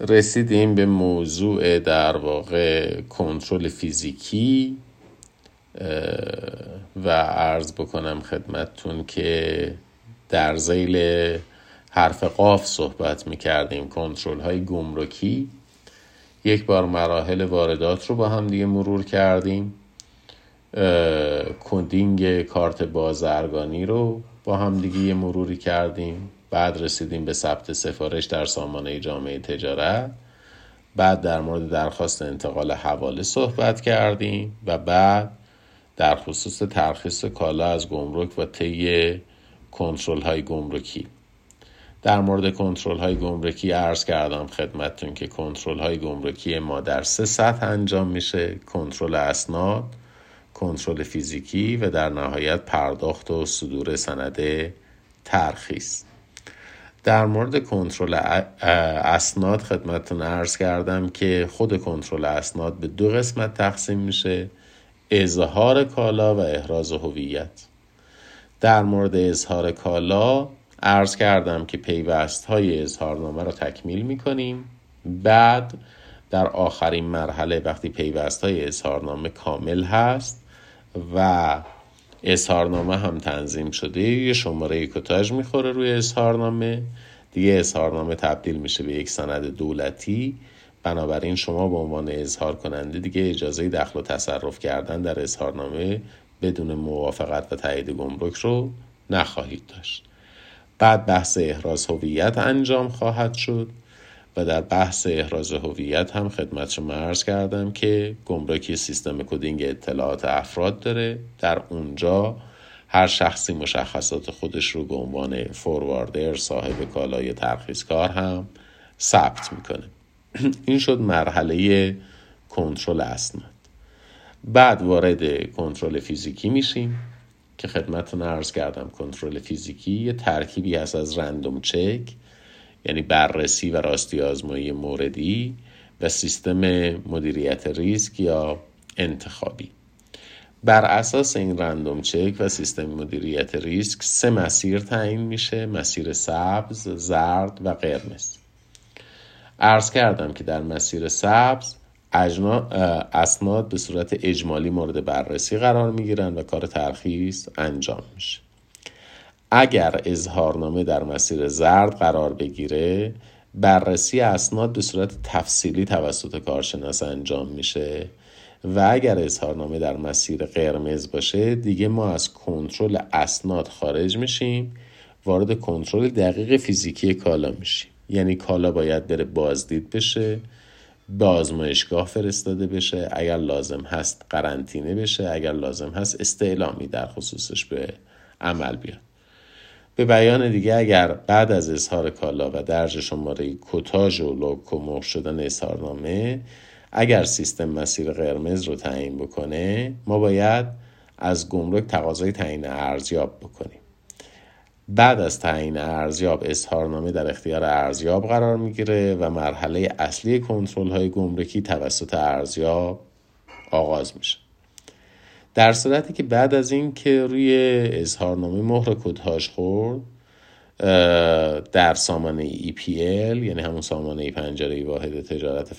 رسیدیم به موضوع در واقع کنترل فیزیکی و عرض بکنم خدمتتون که در زیل حرف قاف صحبت می کردیم کنترل های گمرکی. یک بار مراحل واردات رو با هم دیگه مرور کردیم. کدینگ کارت بازرگانی رو با هم دیگه مروری کردیم. بعد رسیدیم به ثبت سفارش در سامانه جامعه تجارت. بعد در مورد درخواست انتقال حواله صحبت کردیم و بعد در خصوص ترخیص کالا از گمرک و طی کنترل های گمرکی. در مورد کنترل های گمرکی عرض کردم خدمتتون که کنترل های گمرکی ما در سه سطح انجام میشه کنترل اسناد کنترل فیزیکی و در نهایت پرداخت و صدور سند ترخیص. در مورد کنترل اسناد خدمتتون عرض کردم که خود کنترل اسناد به دو قسمت تقسیم میشه اظهار کالا و احراز هویت. در مورد اظهار کالا عرض کردم که پیوست های اظهارنامه را تکمیل می کنیم بعد در آخرین مرحله وقتی پیوست های اظهارنامه کامل هست و اظهارنامه هم تنظیم شده یه شماره کتاژ می‌خوره روی اظهارنامه. دیگه اظهارنامه تبدیل میشه به یک سند دولتی. بنابراین شما به عنوان اظهار کننده دیگه اجازه دخل و تصرف کردن در اظهارنامه بدون موافقت و تایید گمرک رو نخواهید داشت. بعد بحث احراز هویت انجام خواهد شد و در بحث احراز هویت هم خدمت شما عرض کردم که گمرکی سیستم کدینگ اطلاعات افراد داره. در اونجا هر شخصی مشخصات خودش رو به عنوان فورواردر صاحب کالای ترخیص کار هم ثبت می‌کنه. این شد مرحله کنترل اسناد. بعد وارد کنترل فیزیکی میشیم که خدمتتون عرض کردم کنترل فیزیکی یه ترکیبی هست از رندوم چک یعنی بررسی و راستی آزمایی موردی و سیستم مدیریت ریسک یا انتخابی. بر اساس این رندوم چک و سیستم مدیریت ریسک سه مسیر تعیین میشه مسیر سبز، زرد و قرمز. عرض کردم که در مسیر سبز اسناد به صورت اجمالی مورد بررسی قرار می و کار ترخیص انجام میشه. اگر اظهارنامه در مسیر زرد قرار بگیره بررسی اسناد به صورت تفصیلی توسط کارشناس انجام میشه. و اگر اظهارنامه در مسیر قرمز باشه دیگه ما از کنترل اسناد خارج میشیم وارد کنترل دقیق فیزیکی کالا میشیم. یعنی کالا باید بره بازدید بشه به آزمایشگاه فرستاده بشه اگر لازم هست قرنطینه بشه اگر لازم هست استعلامی در خصوصش به عمل بیاد. به بیان دیگه اگر بعد از اظهار کالا و درج شماره کتاژ و لوکو شدن اظهارنامه اگر سیستم مسیر قرمز رو تعیین بکنه ما باید از گمرک تقاضای تعیین ارزیاب بکنیم. بعد از تعیین ارزیاب اظهارنامه در اختیار ارزیاب قرار می‌گیره و مرحله اصلی کنترل های گمرکی توسط ارزیاب آغاز میشه. در صورتی که بعد از این که روی اظهارنامه مهر کدهاش خورد در سامانه EPL یعنی همون سامانه پنجره واحد تجارت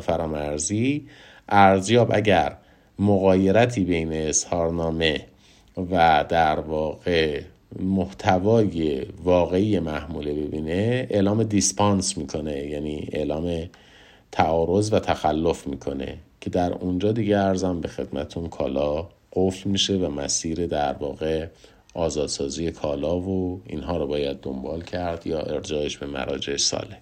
فرامرزی. ارزیاب اگر مقایرتی بین اظهارنامه و در واقع محتوای واقعی محموله ببینه اعلام دیسپانس می‌کنه یعنی اعلام تعارض و تخلف می‌کنه که در اونجا دیگه ارزم به خدمتون کالا قفل میشه و مسیر در واقع آزادسازی کالا و اینها رو باید دنبال کرد یا ارجاعش به مراجع ساله.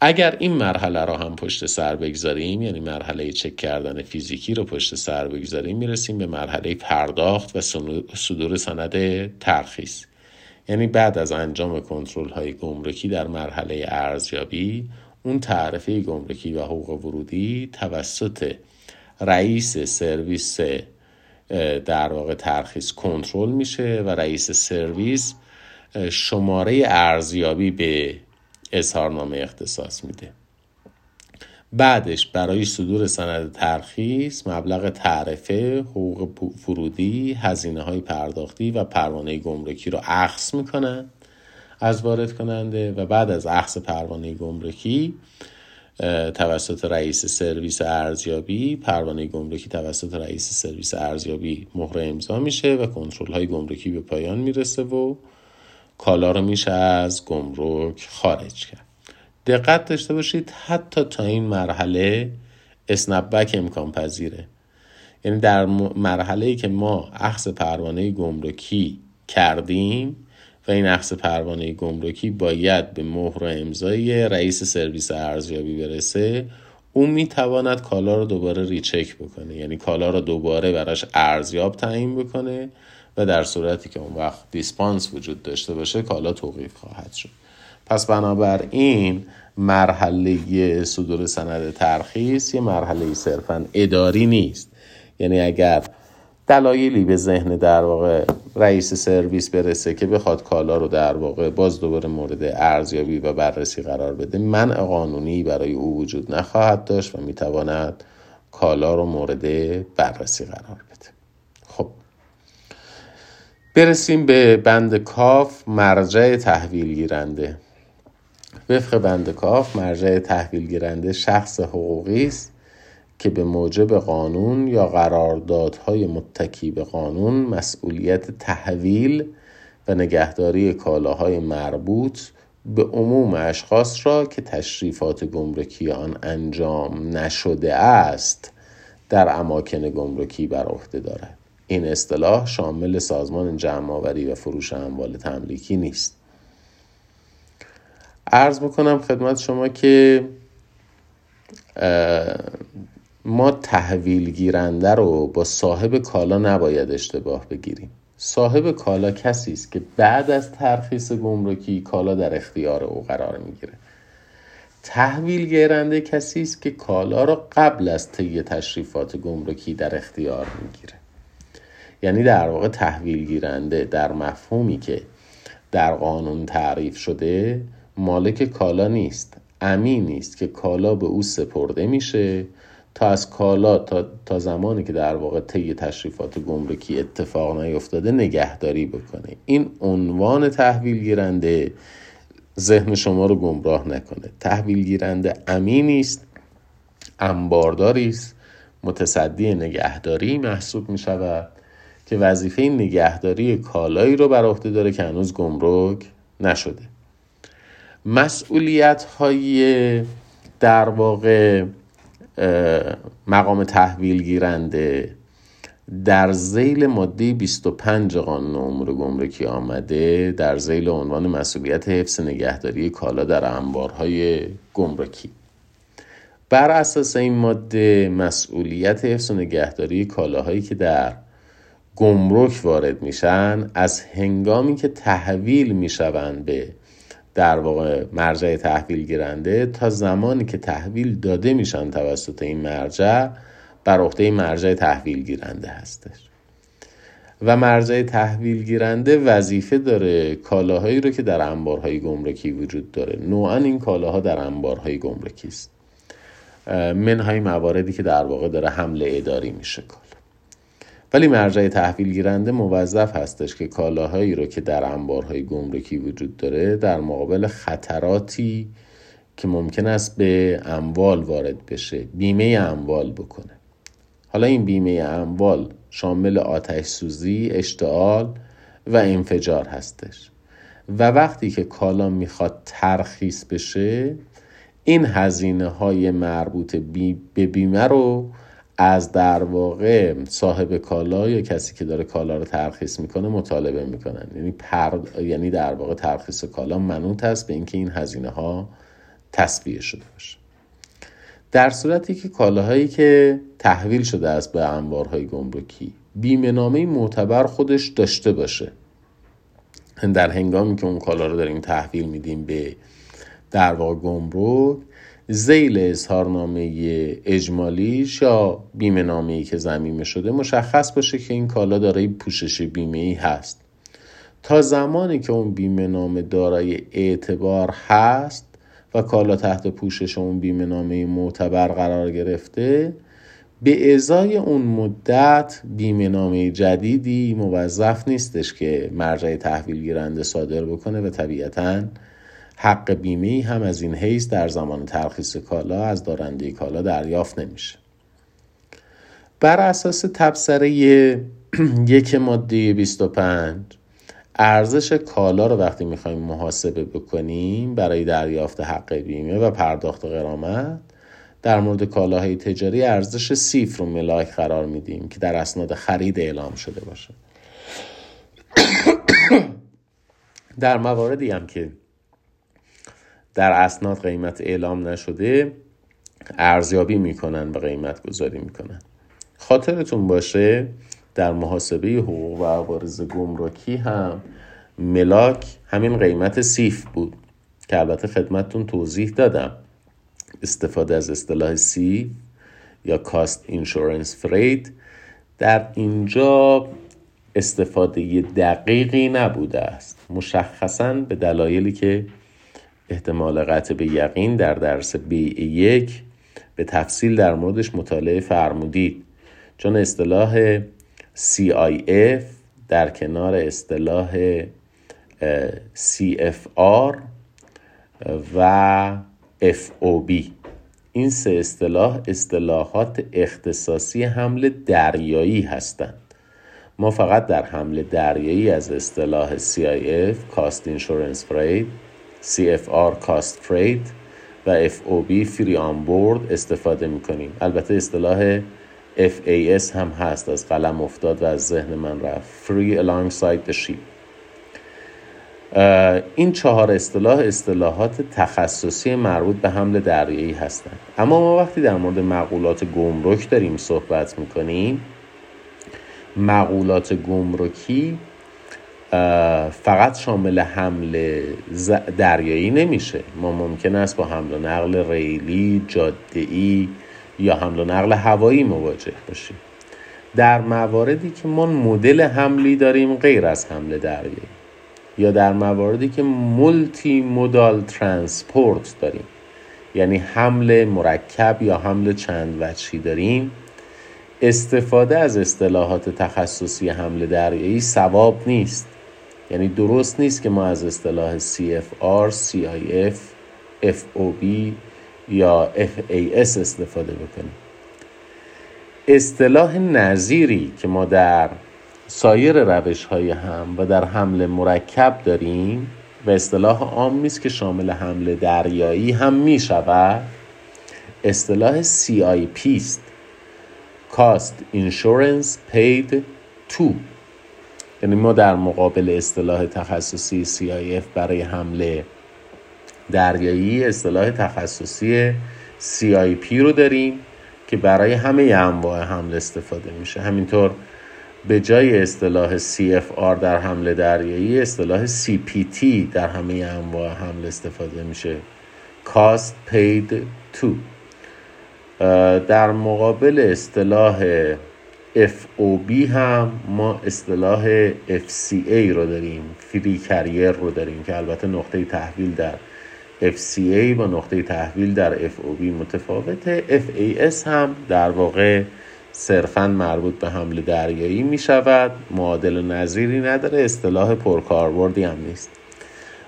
اگر این مرحله را هم پشت سر بگذاریم یعنی مرحله چک کردن فیزیکی رو پشت سر بگذاریم می‌رسیم به مرحله پرداخت و صدور سند ترخیص. یعنی بعد از انجام کنترل های گمرکی در مرحله ارزیابی اون تعرفه گمرکی و حقوق ورودی توسط رئیس سرویس در واقع ترخیص کنترل میشه و رئیس سرویس شماره ارزیابی به اظهارنامه اختصاص میده. بعدش برای صدور سند ترخیص مبلغ تعرفه حقوق فرودی هزینه های پرداختی و پروانه گمرکی رو اخص می‌کنن از وارد کننده و بعد از اخذ پروانه گمرکی توسط رئیس سرویس ارزیابی پروانه گمرکی توسط رئیس سرویس ارزیابی مهر امضا میشه و کنترل های گمرکی به پایان می‌رسه و کالا رو میشه از گمرک خارج کرد. دقت داشته باشید حتی تا این مرحله اسنپ امکان پذیره. یعنی در مرحله ای که ما اخذ پروانه گمرکی کردیم و این اخذ پروانه گمرکی باید به مهر و امضای رئیس سرویس ارزیابی برسه اون می‌تواند کالا رو دوباره ریچک بکنه. یعنی کالا رو دوباره براش ارزیاب تعیین بکنه و در صورتی که اون وقت دیسپانس وجود داشته باشه کالا توقیف خواهد شد. پس بنابراین مرحله صدور سند ترخیص یه مرحله صرفا اداری نیست. یعنی اگر دلایلی به ذهن در واقع رئیس سرویس برسه که بخواد کالا رو در واقع باز دوباره مورد ارزیابی و بررسی قرار بده منع قانونی برای او وجود نخواهد داشت و می‌تواند کالا رو مورد بررسی قرار بده. خب. برسیم به بند کاف مرجع تحویل گیرنده. وفق بند کاف مرجع تحویل گیرنده شخص حقوقی است. که به موجب قانون یا قراردادهای متکی به قانون مسئولیت تحویل و نگهداری کالاهای مربوط به عموم اشخاص را که تشریفات گمرکی آن انجام نشده است در اماکن گمرکی بر عهده دارد. این اصطلاح شامل سازمان جمعآوری و فروش اموال تملیکی نیست. عرض بکنم خدمت شما که ما تحویل گیرنده رو با صاحب کالا نباید اشتباه بگیریم. صاحب کالا کسی است که بعد از ترخیص گمرکی کالا در اختیار او قرار می‌گیره. تحویل گیرنده کسی است که کالا را قبل از طی تشریفات گمرکی در اختیار می‌گیره. یعنی در واقع تحویل گیرنده در مفهومی که در قانون تعریف شده مالک کالا نیست امین نیست که کالا به او سپرده میشه تا از کالا تا, تا زمانی که در واقع طی تشریفات گمرکی اتفاق نیفتاده نگهداری بکنه. این عنوان تحویل گیرنده ذهن شما رو گمراه نکنه. تحویل گیرنده امینی است انبارداری است متصدی نگهداری محسوب می شود که وظیفه نگهداری کالایی رو بر عهده داره که هنوز گمرک نشده. مسئولیت های در واقع مقام تحویل گیرنده در زیل ماده 25 قانون امور گمرکی آمده در زیل عنوان مسئولیت حفظ نگهداری کالا در انبارهای گمرکی. بر اساس این ماده مسئولیت حفظ و نگهداری کالاهایی که در گمرک وارد میشن از هنگامی که تحویل می‌شوند به در واقع مرجع تحویل گیرنده تا زمانی که تحویل داده میشن توسط این مرجع بر عهده مرجع تحویل گیرنده هستش. و مرجع تحویل گیرنده وظیفه داره کالاهایی رو که در انبارهای گمرکی وجود داره. نوعا این کالاها در انبارهای گمرکی است منهای مواردی که در واقع داره حمله اداری میشه ولی مرجع تحویل گیرنده موظف هستش که کالاهایی رو که در انبارهای گمرکی وجود داره در مقابل خطراتی که ممکن است به اموال وارد بشه بیمه اموال بکنه. حالا این بیمه اموال شامل آتش سوزی، اشتعال و انفجار هستش. و وقتی که کالا می‌خواد ترخیص بشه این هزینه های مربوط به بیمه رو از در واقع صاحب کالا یا کسی که داره کالا رو ترخیص می‌کنه مطالبه می‌کنن. یعنی پر... یعنی در واقع ترخیص کالا منوط است به اینکه این هزینه ها تصویه شده باشه. در صورتی که کالاهایی که تحویل شده است به انبارهای گمرکی بیمه نامه معتبر خودش داشته باشه. در هنگامی که اون کالا رو داریم تحویل میدیم به در واقع گمرک زیل اظهارنامه اجمالیش یا بیمه نامه که زمینه شده مشخص باشه که این کالا دارای پوشش بیمه ای هست. تا زمانی که اون بیمه نامه دارای اعتبار هست و کالا تحت پوشش اون بیمه نامه معتبر قرار گرفته به ازای اون مدت بیمه نامه جدیدی موظف نیستش که مرجع تحویل گیرنده صادر بکنه و طبیعتا حق بیمه هم از این حیث در زمان ترخیص کالا از دارنده کالا دریافت نمیشه. بر اساس تبصره یک ماده 25 ارزش کالا رو وقتی می‌خوایم محاسبه بکنیم برای دریافت حق بیمه و پرداخت قرامت در مورد کالاهای تجاری ارزش صفر رو ملاک قرار میدیم که در اسناد خرید اعلام شده باشه. در مواردی هم که در اسناد قیمت اعلام نشده ارزیابی می‌کنن و قیمت گذاری می‌کنن. خاطرتون باشه در محاسبه حقوق و عوارض گمرکی هم ملاک همین قیمت سیف بود که البته خدمتتون توضیح دادم. استفاده از اصطلاح سی یا کاست اینشورنس فرید در اینجا استفاده دقیقی نبوده است. مشخصا به دلایلی که احتمال قطع به یقین در درس بیع یک به تفصیل در موردش مطالعه فرمودید. چون اصطلاح CIF در کنار اصطلاح CFR و FOB این سه اصطلاح اصطلاحات اختصاصی حمل دریایی هستند. ما فقط در حمل دریایی از اصطلاح CIF Cost Insurance Freight CFR Cost Freight و FOB Free On Board استفاده می کنیم البته اصطلاح FAS هم هست از قلم افتاد و از ذهن من رفت. Free Alongside the Ship. این چهار اصطلاح اصطلاحات تخصصی مربوط به حمل دریایی هستند. اما ما وقتی در مورد مقولات گمرک داریم صحبت می‌کنیم مقولات گمرکی فقط شامل حمل دریایی نمیشه. ما ممکن است با حمل و نقل ریلی جاده‌ای یا حمل و نقل هوایی مواجه باشیم. در مواردی که ما مدل حملی داریم غیر از حمل دریایی یا در مواردی که مولتی مودال ترانسپورت داریم یعنی حمل مرکب یا حمل چند وجهی داریم استفاده از اصطلاحات تخصصی حمل دریایی سواب نیست. یعنی درست نیست که ما از اصطلاح CFR, CIF, FOB یا FAS استفاده بکنیم. اصطلاح نظیری که ما در سایر روش های هم و در حمل مرکب داریم و اصطلاح عام نیست که شامل حمل دریایی هم می شود اصطلاح CIP است. Cost Insurance Paid To. یعنی ما در مقابل اصطلاح تخصصی CIF برای حمله دریایی اصطلاح تخصصی CIP رو داریم که برای همه انواع حمله استفاده میشه. همینطور به جای اصطلاح CFR در حمله دریایی اصطلاح CPT در همه انواع حمله استفاده میشه. Cost Paid To. در مقابل اصطلاح FOB هم ما اصطلاح FCA رو داریم فری کریر رو داریم که البته نقطه تحویل در FCA با نقطه تحویل در FOB متفاوته. FAS هم در واقع صرفا مربوط به حمل دریایی می شود معادل نظیری نداره اصطلاح پرکاربردی هم نیست.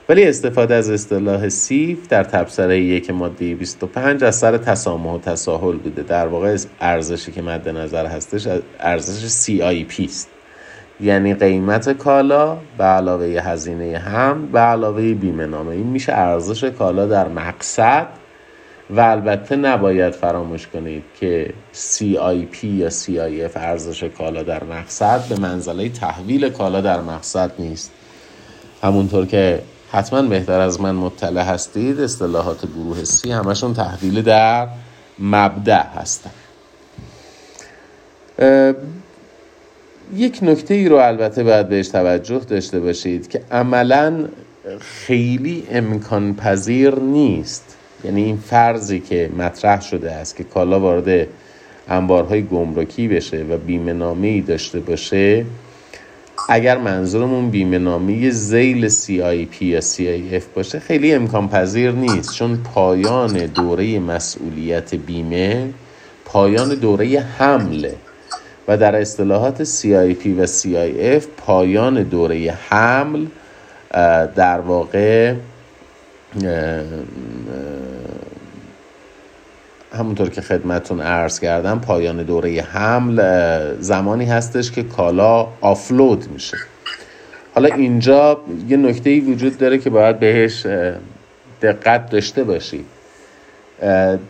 ولی استفاده از اصطلاح سیف در تبصره یک ماده 25 از سر تسامح و تساهل بوده. در واقع ارزشی که مد نظر هستش ارزش CIP است. یعنی قیمت کالا به علاوه هزینه هم به علاوه بیمه نامه این میشه ارزش کالا در مقصد و البته نباید فراموش کنید که CIP یا CIF ارزش کالا در مقصد به منزله تحویل کالا در مقصد نیست. همونطور که حتما بهتر از من مطلع هستید اصطلاحات گروه سی همشون تحویل در مبدع هستن. یک نکته ای رو البته باید بهش توجه داشته باشید که عملا خیلی امکان پذیر نیست. یعنی این فرضی که مطرح شده است که کالا وارد انبارهای گمرکی بشه و بیمه داشته باشه اگر منظورمون بیمه نامی زیل CIP یا CIF باشه خیلی امکان پذیر نیست. چون پایان دوره مسئولیت بیمه پایان دوره حمله. و در اصطلاحات CIP و CIF پایان دوره حمل در واقع همونطور که خدمتون عرض کردم پایان دوره حمل زمانی هستش که کالا آفلود میشه. حالا اینجا یه نکته ای وجود داره که باید بهش دقت داشته باشید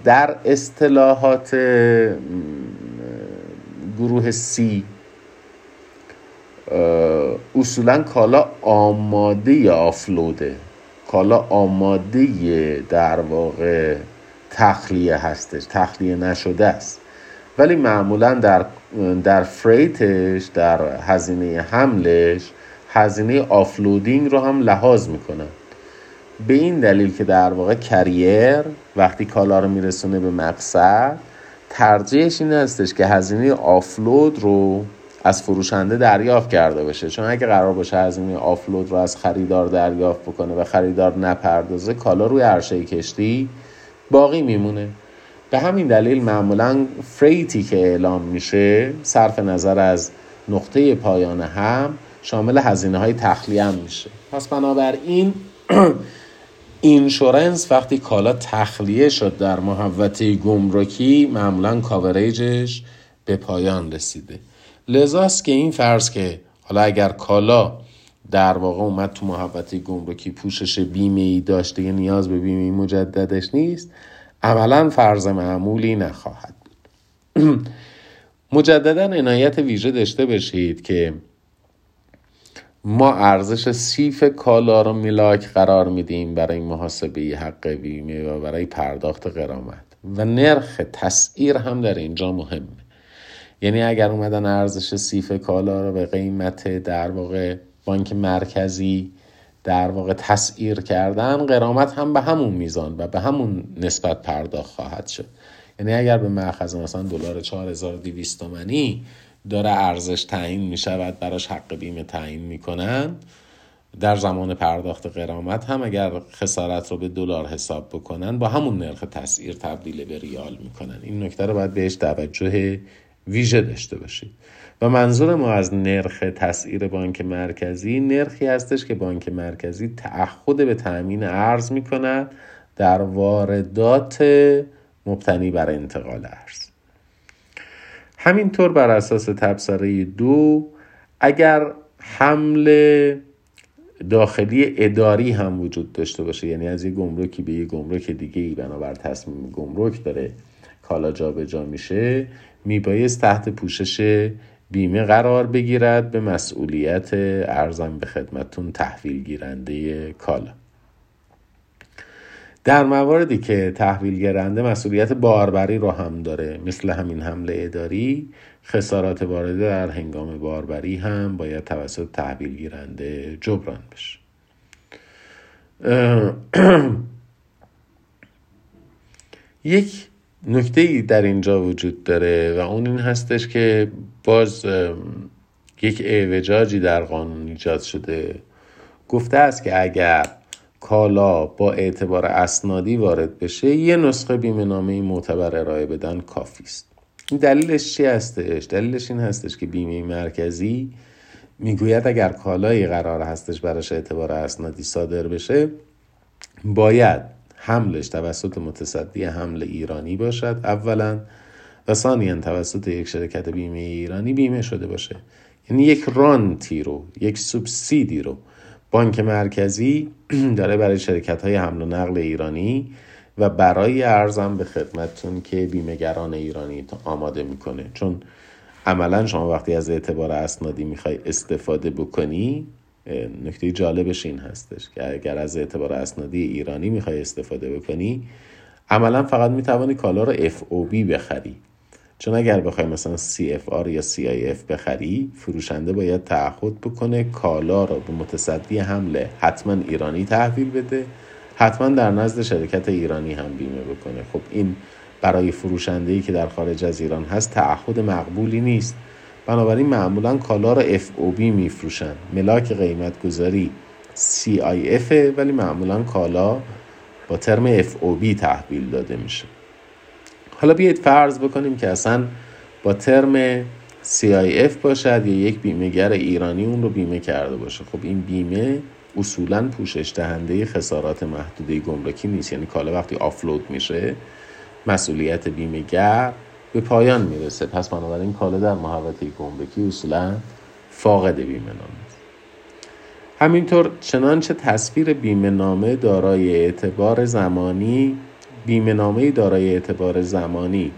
در اصطلاحات گروه سی اصولا کالا آماده offload ه. کالا آماده در واقع تخلیه هستش تخلیه نشده است. ولی معمولا در در freight ش در هزینه حملش هزینه offloading رو هم لحاظ می‌کنن. به این دلیل که در واقع carrier وقتی کالا رو میرسونه به مقصد ترجیحش این هستش که هزینه offload رو از فروشنده دریافت کرده باشه. چون اگه قرار باشه هزینه offload رو از خریدار دریافت بکنه و خریدار نپردازه کالا روی عرشه کشتی باقی میمونه. به همین دلیل معمولا freight ی که اعلام میشه صرف نظر از نقطه پایان هم شامل هزینه های تخلیه هم میشه. پس بنابراین insurance وقتی کالا تخلیه شد در محوطه گمرکی معمولا coverage ش به پایان رسیده. لذاست که این فرض که حالا اگر کالا در واقع اومد تو محوطه گمرکی پوشش بیمه ای داشته یه نیاز به بیمه مجددش نیست. عملا فرض معمولی نخواهد بود. مجددا عنایت ویژه داشته باشید که ما ارزش سیف کالا رو میلاک قرار میدیم برای محاسبه حق بیمه و برای پرداخت قرامت. و نرخ تسعیر هم در اینجا مهمه. یعنی اگر اومدن ارزش سیف کالا رو به قیمت در واقع بانک مرکزی در واقع تسعیر کردن قرامت هم به همون میزان و به همون نسبت پرداخت خواهد شد. یعنی اگر به مأخذ مثلا دلار 4200 تومانی داره ارزش تعیین می شود براش حق بیمه تعیین می‌کنن در زمان پرداخت قرامت هم اگر خسارت رو به دلار حساب بکنن با همون نرخ تسعیر تبدیل به ریال می‌کنن. این نکته رو باید بهش توجه ویژه داشته باشید. و منظور ما از نرخ تسعیر بانک مرکزی نرخی هستش که بانک مرکزی تعهد به تأمین ارز می کند در واردات مبتنی بر انتقال ارز. همینطور بر اساس تبصره دو اگر حمل داخلی اداری هم وجود داشته باشه یعنی از یه گمرکی به یه گمرک دیگه ای بنابر تصمیم گمرک داره کالا جابجا میشه میبایست تحت پوشش بیمه قرار بگیرد به مسئولیت ارزم به خدمتون تحویل گیرنده کالا. در مواردی که تحویل گیرنده مسئولیت باربری رو هم داره مثل همین حمله اداری خسارات وارده در هنگام باربری هم باید توسط تحویل گیرنده جبران بشه. یک نکته ای در اینجا وجود داره و اون این هستش که باز یک اعوجاجی در قانون ایجاد شده. گفته است که اگر کالا با اعتبار اسنادی وارد بشه یه نسخه بیمه نامه معتبر ارائه بدن کافی است. این دلیلش چی هستش؟ دلیلش این هستش که بیمه مرکزی می‌گوید اگر کالایی قرار هستش براش اعتبار اسنادی صادر بشه باید حملش توسط متصدی حمل ایرانی باشد اولا و ثانیا توسط یک شرکت بیمه ایرانی بیمه شده باشه. یعنی یک رانتی رو یک سوبسیدی رو بانک مرکزی داره برای شرکت های حمل و نقل ایرانی و برای ارزم به خدمتتون که بیمهگران ایرانی آماده می‌کنه. چون عملا شما وقتی از اعتبار اسنادی می‌خوای استفاده بکنی نکته جالبش این هستش که اگر از اعتبار اسنادی ایرانی می‌خوای استفاده بکنی عملا فقط می‌توانی کالا رو FOB بخری. چون اگر بخوای مثلا CFR یا CIF بخری فروشنده باید تعهد بکنه کالا رو به متصدی حمله حتما ایرانی تحویل بده حتما در نزد شرکت ایرانی هم بیمه بکنه. خب این برای فروشنده که در خارج از ایران هست تعهد مقبولی نیست. بنابراین معمولا کالا رو FOB میفروشن. ملاک قیمت گذاری CIF ولی معمولا کالا با ترم FOB تحویل داده میشه. حالا بیایید فرض بکنیم که اصلا با ترم CIF باشد یا یک بیمهگر ایرانی اون رو بیمه کرده باشه. خب این بیمه اصولا پوشش دهنده خسارات محدوده گمرکی نیست. یعنی کالا وقتی آفلود میشه مسئولیت بیمهگر به پایان می‌رسه. پس بنابراین کالا در محوطه گمرکی اصولا فاقد بیمه نامه همینطور چنانچه تصویر بیمه نامه دارای اعتبار زمانی بیمه نامه دارای اعتبار زمانی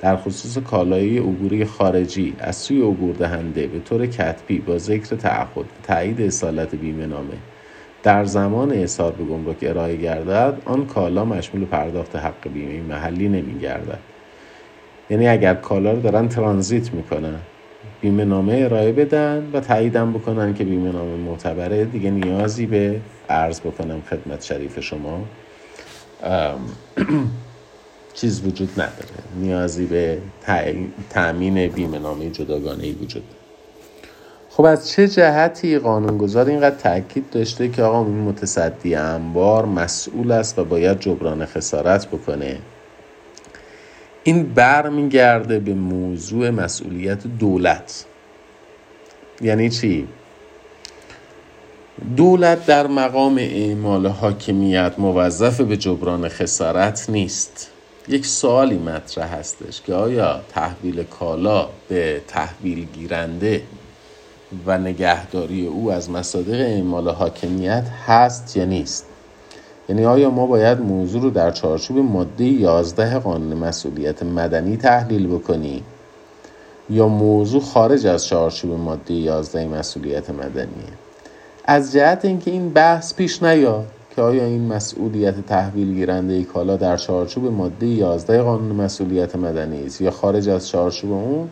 در خصوص کالای عبوری خارجی از سوی عبور دهنده به طور کتبی با ذکر تعهد تایید اصالت بیمه نامه در زمان احصار به گمرک ارائه گردد آن کالا مشمول پرداخت حق بیمه محلی نمی گردد یعنی اگر کالا رو دارن ترانزیت می‌کنن. بیمه نامه ارائه بدن و تاییدم بکنن که بیمه نامه معتبره. دیگه نیازی به عرض بکنم خدمت شریف شما. چیز وجود نداره. نیازی به تأمین بیمه نامه جداگانه ای وجود خب از چه جهتی قانونگذار اینقدر تاکید داشته که آقا این متصدی انبار مسئول است و باید جبران خسارت بکنه؟ این برمیگرده به موضوع مسئولیت دولت. یعنی چی؟ دولت در مقام اعمال حاکمیت موظف به جبران خسارت نیست. یک سوالی مطرح هستش که آیا تحویل کالا به تحویل گیرنده و نگهداری او از مصادیق اعمال حاکمیت هست یا نیست؟ یعنی آیا ما باید موضوع رو در چارچوب ماده 11 قانون مسئولیت مدنی تحلیل بکنیم یا موضوع خارج از چارچوب ماده 11 مسئولیت مدنیه؟ از جهت اینکه این بحث پیش نیاد که آیا این مسئولیت تحویل گیرنده کالا در چارچوب ماده 11 قانون مسئولیت مدنی است یا خارج از چارچوب اون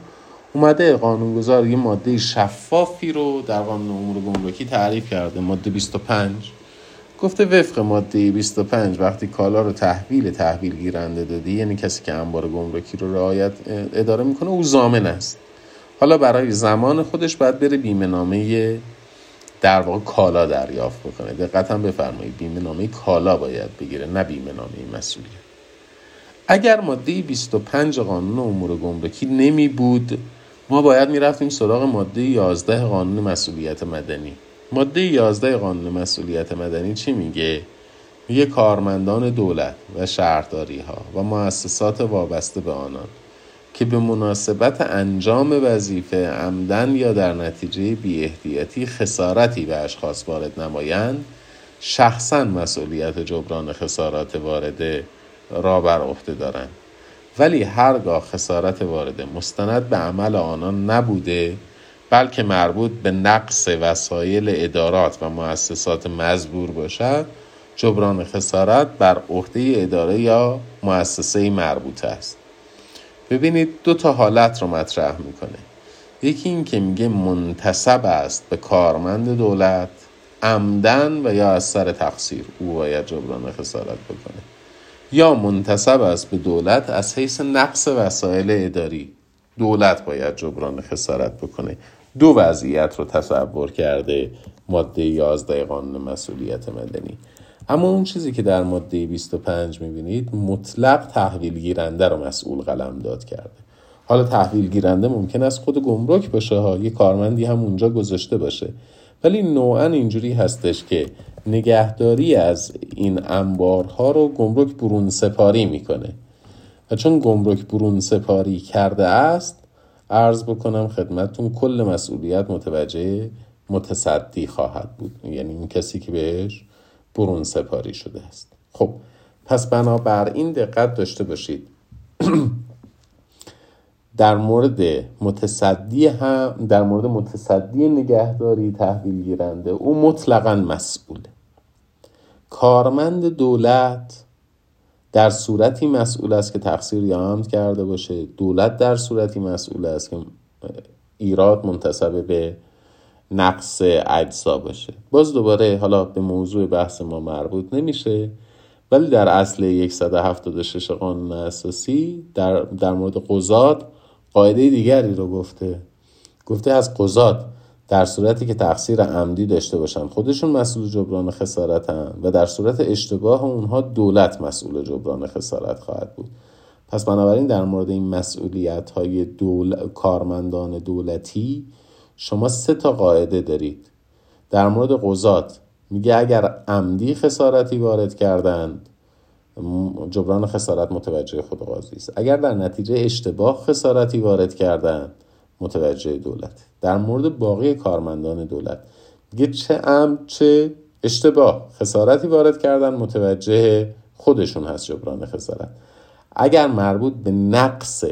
اومده قانونگذار یه ماده شفافی رو در قانون امور گمرکی تعریف کرده ماده 25 گفته وفق ماده 25 وقتی کالا رو تحویل تحویل گیرنده دادی یعنی کسی که انبار گمرکی رو رعایت اداره می‌کنه او زامن است. حالا برای زمان خودش باید بره بیمه نامه در واقع کالا دریافت بکنه. دقت هم بفرمایید بیمه نامه کالا باید بگیره نه بیمه نامه مسئولیت. اگر ماده 25 قانون امور گمرکی نمی بود ما باید می‌رفتیم سراغ ماده 11 قانون مسئولیت مدنی. ماده 11 قانون مسئولیت مدنی چی میگه؟ میگه کارمندان دولت و شهرداری ها و مؤسسات وابسته به آنان که به مناسبت انجام وظیفه عمدن یا در نتیجه بی احتیاطی خسارتی به اشخاص وارد نمایند شخصا مسئولیت جبران خسارات وارده را بر عهده دارند ولی هرگاه خسارت وارده مستند به عمل آنان نبوده بلکه مربوط به نقص وسایل ادارات و مؤسسات مزبور باشد جبران خسارت بر عهده اداره یا مؤسسه مربوطه است. ببینید دو تا حالت رو مطرح می‌کنه. یکی این که میگه منتصب است به کارمند دولت عمدن و یا از سر تقصیر او باید جبران خسارت بکنه. یا منتصب است به دولت از حیث نقص وسایل اداری. دولت باید جبران خسارت بکنه. دو وضعیت رو تصور کرده ماده 11 قانون مسئولیت مدنی. اما اون چیزی که در ماده 25 می‌بینید مطلق تحویل گیرنده رو مسئول قلم داد کرده. حالا تحویل گیرنده ممکن است خود گمرک باشه ها یه کارمندی هم اونجا گذاشته باشه. ولی نوعا اینجوری هستش که نگهداری از این انبارها رو گمرک برون سپاری می‌کنه. و چون گمرک برون سپاری کرده است عرض بکنم خدمتون کل مسئولیت متوجه متصدی خواهد بود. یعنی این کسی که بهش برون سپاری شده است. خب پس بنابر این دقت داشته باشید. در مورد متصدی هم در مورد متصدی نگهداری تحویل گیرنده او مطلقا مسئوله. کارمند دولت در صورتی مسئول است که تقصیر یا عمد کرده باشه. دولت در صورتی مسئول است که ایراد منتصب به نقص اجزا باشه. باز دوباره حالا به موضوع بحث ما مربوط نمیشه ولی در اصل 176 قانون اساسی در, در مورد قضات قاعده دیگری رو گفته. گفته از قضات در صورتی که تقصیر عمدی داشته باشن خودشون مسئول جبران خسارتن و در صورت اشتباه اونها دولت مسئول جبران خسارت خواهد بود. پس بنابراین در مورد این مسئولیت های دول... کارمندان دولتی شما سه تا قاعده دارید. در مورد قضات میگه اگر عمدی خسارتی وارد کردند جبران خسارت متوجه خود قاضی است. اگر در نتیجه اشتباه خسارتی وارد کردند متوجه دولت. در مورد باقی کارمندان دولت. میگه چه عمد چه اشتباه. خسارتی وارد کردن متوجه خودشون هست جبران خسارت. اگر مربوط به نقص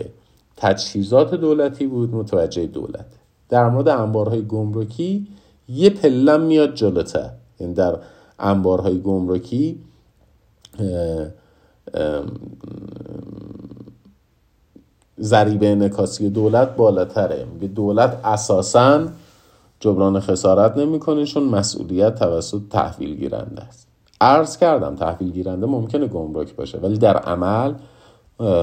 تجهیزات دولتی بود متوجه دولت. در مورد انبارهای گمرکی یه پلم میاد جلوتر. یعنی در انبارهای گمرکی ضریب انکاسی دولت بالاتره. میگه دولت اساسا جبران خسارت نمی‌کنه چون مسئولیت توسط تحویل گیرنده است. عرض کردم تحویل گیرنده ممکنه گمرک باشه ولی در عمل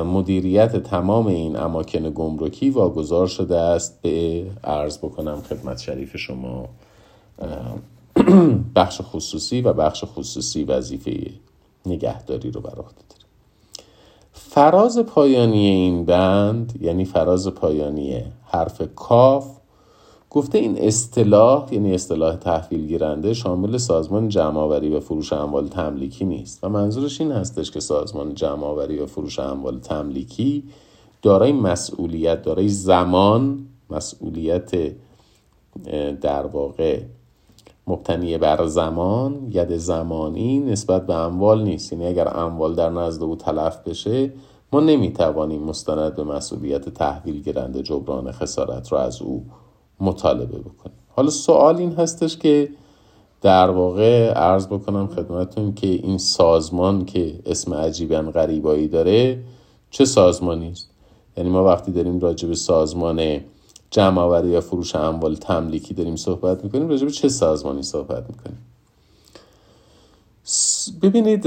مدیریت تمام این اماکن گمرکی واگذار شده است. به عرض بکنم خدمت شریف شما بخش خصوصی و بخش خصوصی وظیفه نگهداری رو بر عهده داره فراز پایانی این بند یعنی فراز پایانی حرف کاف گفته این اصطلاح یعنی اصطلاح تحویل گیرنده شامل سازمان جمعآوری و فروش اموال تملیکی نیست. و منظورش این هستش که سازمان جمعآوری و فروش اموال تملیکی دارای مسئولیت دارای زمان مسئولیت در واقع مبتنی بر زمان ید زمانی نسبت به اموال نیست. یعنی اگر اموال در نزد او تلف بشه ما نمی‌توانیم مستند به مسئولیت تحویل گیرنده جبران خسارت را از او مطالبه بکنیم. حالا سوال این هستش که در واقع عرض بکنم خدمتون که این سازمان که اسم عجیبا غریبایی داره چه سازمانی است؟ یعنی ما وقتی داریم راجع به سازمان جمع یا فروش اموال تملیکی داریم صحبت می‌کنیم راجع به چه سازمانی صحبت می‌کنیم؟ ببینید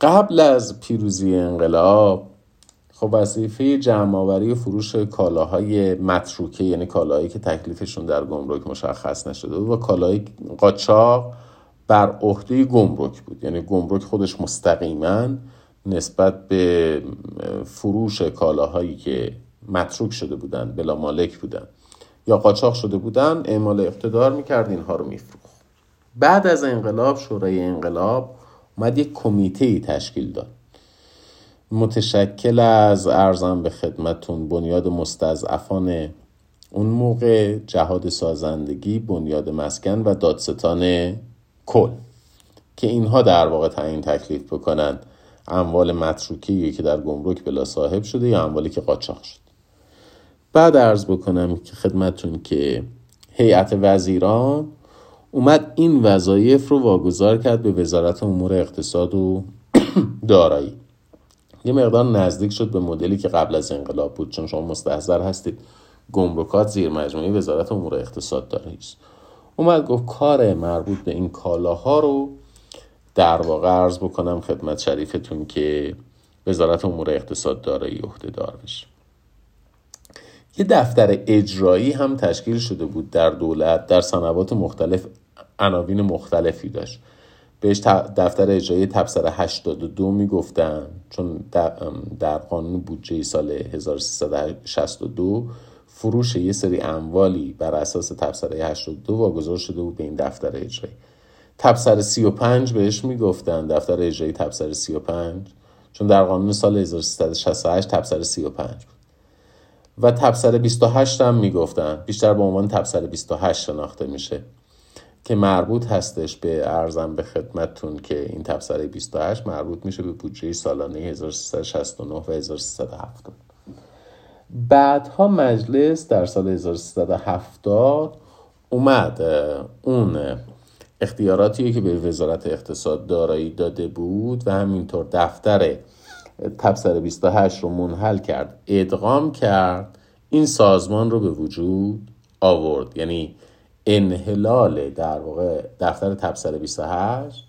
قبل از پیروزی انقلاب خب وظیفه جمع آوری و فروش کالاهای متروکه یعنی کالاهایی که تکلیفشون در گمرک مشخص نشده و کالاهای قاچاق بر عهده گمرک بود. یعنی گمرک خودش مستقیما نسبت به فروش کالاهایی که متروک شده بودن بلا مالک بودن یا قاچاق شده بودن اعمال اقتدار می‌کرد اینها رو میفروخت. بعد از انقلاب شورای انقلاب اومد یک کمیته تشکیل داد. متشکل از ارزم به خدمتون بنیاد مستضعفان اون موقع جهاد سازندگی بنیاد مسکن و دادستان کل که اینها در واقع تعیین تکلیف بکنن اموال متروکی که در گمرک بلا صاحب شده یا اموالی که قاچاق شد بعد ارز بکنم که خدمتون که هیئت وزیران اومد این وظایف رو واگذار کرد به وزارت امور اقتصاد و دارایی. یه مقدار نزدیک شد به مدلی که قبل از انقلاب بود چون شما مستحضر هستید. گمرکات زیر مجموعه وزارت امور اقتصاد داره است اومد گفت کار مربوط به این کالاها رو در واقع عرض بکنم خدمت شریفتون که وزارت امور اقتصاد دارایی عهده دار بشه یه دفتر اجرایی هم تشکیل شده بود در دولت در سنوات مختلف عناوین مختلفی داشت. بهش دفتر اجرایی تبصره 82 می‌گفتن چون در قانون بودجه سال 1362 فروش یه سری اموالی بر اساس تبصره 82 واگذار شده بود به این دفتر اجرایی. تبصره 35 بهش می‌گفتن دفتر اجرایی تبصره 35 چون در قانون سال 1368 تبصره 35 بود. و تبصره 28 هم می‌گفتن. بیشتر به عنوان تبصره 28 شناخته میشه. که مربوط هستش به ارزم به خدمتتون که این تبصره 28 مربوط میشه به بودجه سالانه 1369 و 1370 بعدها مجلس در سال 1370 اومد اون اختیاراتی که به وزارت اقتصاد دارایی داده بود و همینطور دفتر تبصره 28 رو منحل کرد ادغام کرد این سازمان رو به وجود آورد. یعنی انحلال در واقع دفتر تبصره 28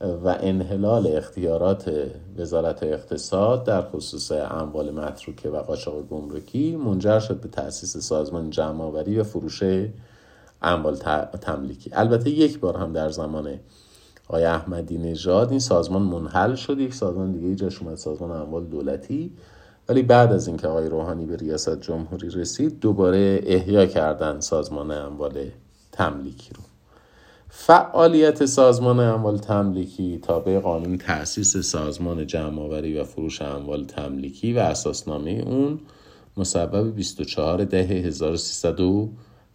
و انحلال اختیارات وزارت اقتصاد در خصوص اموال متروکه و قاچاق گمرکی منجر شد به تأسیس سازمان جمعآوری و فروش اموال تملیکی. البته یک بار هم در زمان آقای احمدی نژاد این سازمان منحل شد. یک سازمان دیگه جاش اومد سازمان اموال دولتی. ولی بعد از اینکه آقای روحانی به ریاست جمهوری رسید دوباره احیا کردن سازمان اموال تملیکی رو. فعالیت سازمان اموال تملیکی تابع قانون تأسیس سازمان جمعآوری و فروش اموال تملیکی و اساسنامه اون مصوب 24 ده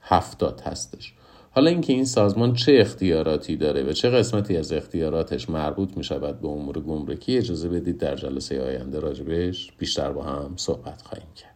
1370 هستش. حالا اینکه این سازمان چه اختیاراتی داره و چه قسمتی از اختیاراتش مربوط می شود به امور گمرکی اجازه بدید در جلسه آینده راجبش بیشتر با هم صحبت خواهیم کرد.